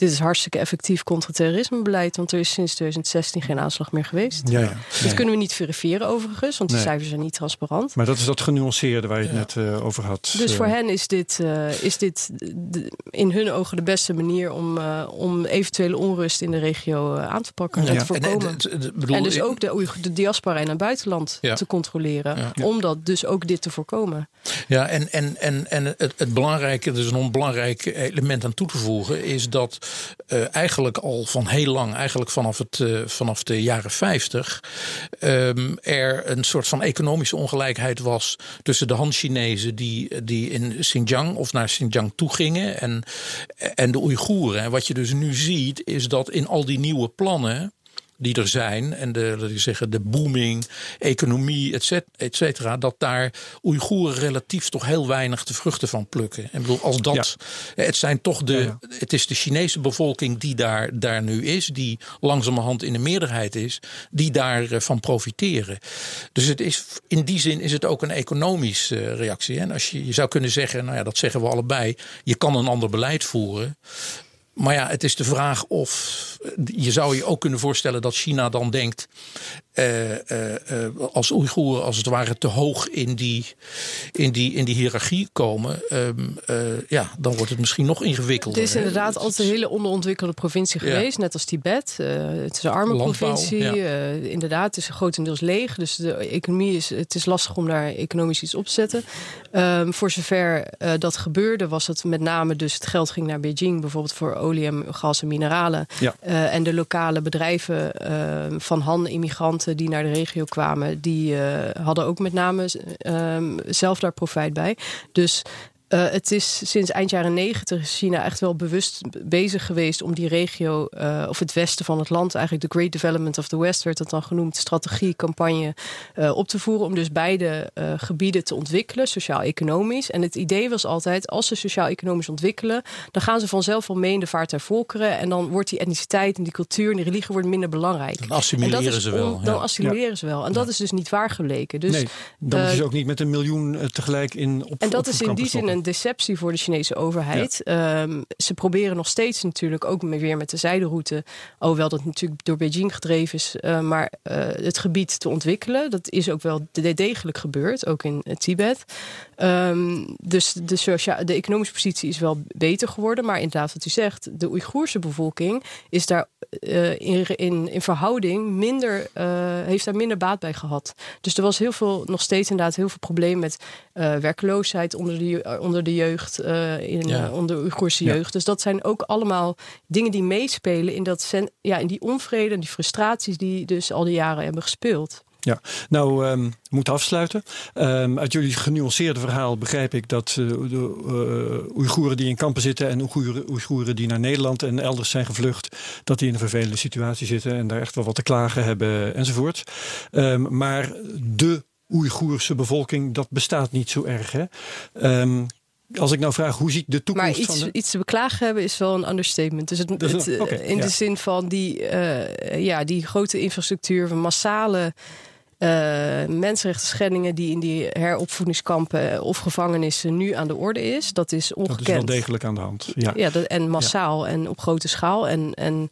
Speaker 2: Dit is hartstikke effectief contra-terrorismebeleid, want er is sinds 2016 geen aanslag meer geweest.
Speaker 1: Ja, ja.
Speaker 2: Dit kunnen we niet verifiëren overigens, want die cijfers zijn niet transparant.
Speaker 1: Maar dat is dat genuanceerde waar je het net uh, over had.
Speaker 2: Dus voor hen is dit, uh, is dit de, in hun ogen de beste manier om, uh, om eventuele onrust in de regio aan te pakken en te voorkomen. En, en, bedoel, en, dus ook de, de diaspora in het buitenland te controleren, om dat dus ook dit te voorkomen.
Speaker 3: Ja, en, en, en, en het, het belangrijke, er is een onbelangrijk element aan toe te voegen, is dat uh, eigenlijk al van heel lang, eigenlijk vanaf, het, uh, vanaf de jaren 50, um, er een soort van economische ongelijkheid was tussen de Han-Chinezen die, die in Xinjiang of naar Xinjiang toe gingen en, en de Oeigoeren. En wat je dus nu ziet, is dat in al die nieuwe plannen die er zijn en de, ik zeggen, de booming, economie, et cetera, dat daar Oeigoeren relatief toch heel weinig de vruchten van plukken. En bedoel, als dat, het zijn toch de, het is de Chinese bevolking die daar, daar nu is, die langzamerhand in de meerderheid is, die daarvan eh, profiteren. Dus het is, in die zin is het ook een economische eh, reactie. En als je, je zou kunnen zeggen, nou ja, dat zeggen we allebei, je kan een ander beleid voeren. Maar ja, het is de vraag of. Je zou je ook kunnen voorstellen dat China dan denkt. Uh, uh, als Oeigoeren als het ware te hoog in die, in die, in die hiërarchie komen. Um, ja, dan wordt het misschien nog ingewikkelder.
Speaker 2: Het is inderdaad altijd een hele onderontwikkelde provincie geweest. Net als Tibet. het is een arme provincie. Ja. inderdaad, het is grotendeels leeg. Dus de economie is. Het is lastig om daar economisch iets op te zetten. Um, voor zover dat gebeurde, was het met name dus het geld ging naar Beijing. Bijvoorbeeld voor olie en gas en mineralen. Ja. Uh, en de lokale bedrijven uh, van Han-immigranten die naar de regio kwamen, die uh, hadden ook met name zelf daar profijt bij. Dus uh, het is sinds eind jaren negentig China echt wel bewust bezig geweest om die regio, uh, of het westen van het land, eigenlijk de Great Development of the West werd dat dan genoemd, strategie, campagne uh, op te voeren om dus beide gebieden te ontwikkelen, sociaal-economisch. En het idee was altijd, als ze sociaal-economisch ontwikkelen, dan gaan ze vanzelf wel mee in de vaart der volkeren en dan wordt die etniciteit en die cultuur en die religie wordt minder belangrijk.
Speaker 3: Dan assimileren ze wel.
Speaker 2: Dan assimileren ze wel. En dat is dus niet waar gebleken. Dus,
Speaker 1: nee, dan is ook niet met een miljoen tegelijk in op
Speaker 2: En dat is in die zin een deceptie voor de Chinese overheid. Ehm, ze proberen nog steeds natuurlijk ook weer met de zijderoute, hoewel dat natuurlijk door Beijing gedreven is, uh, maar uh, het gebied te ontwikkelen. Dat is ook wel degelijk gebeurd, ook in uh, Tibet. Um, dus de, de economische positie is wel beter geworden, maar inderdaad wat u zegt, de Oeigoerse bevolking is daar in, in, in, verhouding minder, heeft daar minder baat bij gehad. Dus er was heel veel, nog steeds inderdaad heel veel problemen met werkloosheid onder de, onder de jeugd, uh, in, ja. uh, onder Oeigoerse jeugd. Dus dat zijn ook allemaal dingen die meespelen in, dat ja, in die onvrede en die frustraties die dus al die jaren hebben gespeeld.
Speaker 1: Ja, nou, um, we moeten afsluiten. Um, uit jullie genuanceerde verhaal begrijp ik dat uh, de uh, Oeigoeren die in kampen zitten en Oeigoeren, Oeigoeren die naar Nederland en elders zijn gevlucht, dat die in een vervelende situatie zitten en daar echt wel wat te klagen hebben enzovoort. Um, maar de Oeigoerse bevolking, dat bestaat niet zo erg. Hè? Um, als ik nou vraag, hoe ziet de toekomst
Speaker 2: maar iets,
Speaker 1: van de...
Speaker 2: iets te beklagen hebben is wel een understatement. Dus het, het, okay, in ja. de zin van die, uh, ja, die grote infrastructuur van massale uh, mensenrechten schendingen die in die heropvoedingskampen of gevangenissen nu aan de orde is. Dat is ongekend. Dat is
Speaker 1: wel degelijk aan de hand. Ja,
Speaker 2: ja dat, en massaal en op grote schaal. En, en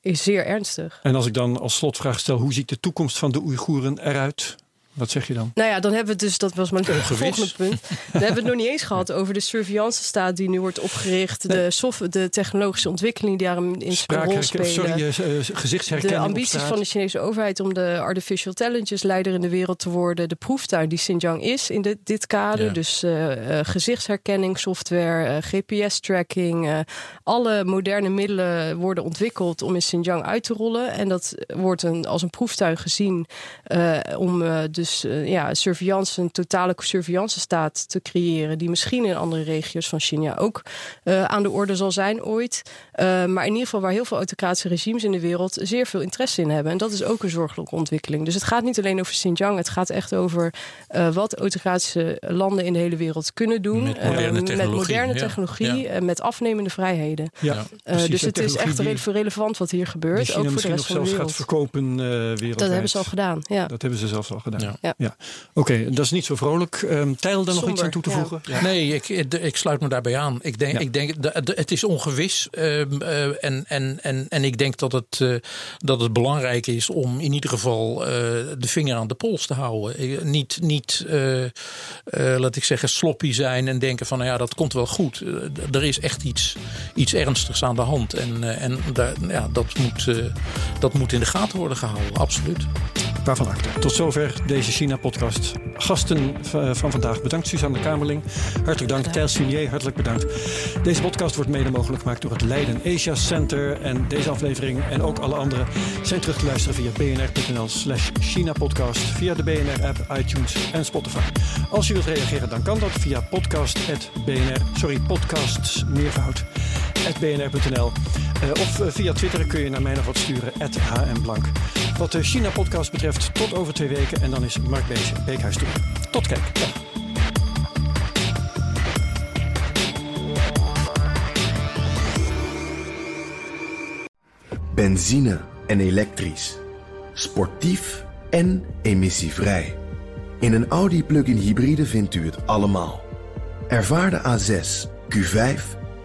Speaker 2: is zeer ernstig.
Speaker 1: En als ik dan als slotvraag stel, hoe ziet de toekomst van de Oeigoeren eruit? Wat zeg je dan?
Speaker 2: Nou ja, dan hebben we het dus, dat was mijn volgende punt. (laughs) Dan hebben we het nog niet eens gehad over de surveillance staat die nu wordt opgericht. De, soft, de technologische ontwikkelingen die daarin in een rol spelen.
Speaker 1: Sorry, uh, gezichtsherkenning.
Speaker 2: De ambities van de Chinese overheid om de artificial intelligence leider in de wereld te worden. De proeftuin die Xinjiang is in dit, dit kader. Dus uh, gezichtsherkenning, software, GPS-tracking. alle moderne middelen worden ontwikkeld om in Xinjiang uit te rollen. En dat wordt een, als een proeftuin gezien om dus dus uh, ja, surveillance, een totale surveillance staat te creëren. Die misschien in andere regio's van China ook uh, aan de orde zal zijn ooit. Uh, maar in ieder geval waar heel veel autocratische regimes in de wereld zeer veel interesse in hebben. En dat is ook een zorgelijke ontwikkeling. Dus het gaat niet alleen over Xinjiang. Het gaat echt over wat autocratische landen in de hele wereld kunnen doen.
Speaker 3: Met moderne technologie.
Speaker 2: Met, moderne technologie, ja. met afnemende vrijheden. Ja, dus het is echt die, relevant wat hier gebeurt. Ook voor de rest van de wereld.
Speaker 1: gaat verkopen wereldwijd.
Speaker 2: Dat hebben ze al gedaan. Ja.
Speaker 1: Dat hebben ze zelfs al gedaan. Ja. Ja. Oké, okay, dat is niet zo vrolijk. Um, Tijl, daar nog iets aan toe te voegen?
Speaker 3: Ja. Nee, ik, ik, sluit me daarbij aan. Ik denk, ik denk het is ongewis. Um, uh, en, en, en, en ik denk dat het, uh, dat het belangrijk is om in ieder geval uh, de vinger aan de pols te houden. Niet, niet laat ik zeggen, sloppy zijn en denken van nou ja, dat komt wel goed. er is echt iets, iets ernstigs aan de hand. En, en daar, ja, dat, moet, dat moet in de gaten worden gehouden, absoluut.
Speaker 1: Waarvan acte. Tot zover deze China-podcast. Gasten van vandaag bedankt Suzanne Kamerling. Hartelijk dank. Thijs Sunier, hartelijk bedankt. Deze podcast wordt mede mogelijk gemaakt door het Leiden Asia Center. En deze aflevering en ook alle andere zijn terug te luisteren via bnr.nl slash China-podcast. Via de BNR-app, iTunes en Spotify. Als je wilt reageren, dan kan dat via podcast.bnr. Sorry, podcasts meervoud. bnr.nl. Uh, of uh, via Twitter kun je naar mij nog wat sturen, @hmblank. Wat de China-podcast betreft, tot over twee weken. En dan is Mark Bees Beekhuis toe. Tot kijk.
Speaker 4: Benzine en elektrisch. Sportief en emissievrij. In een Audi plug-in hybride vindt u het allemaal. Ervaar de A6, Q5,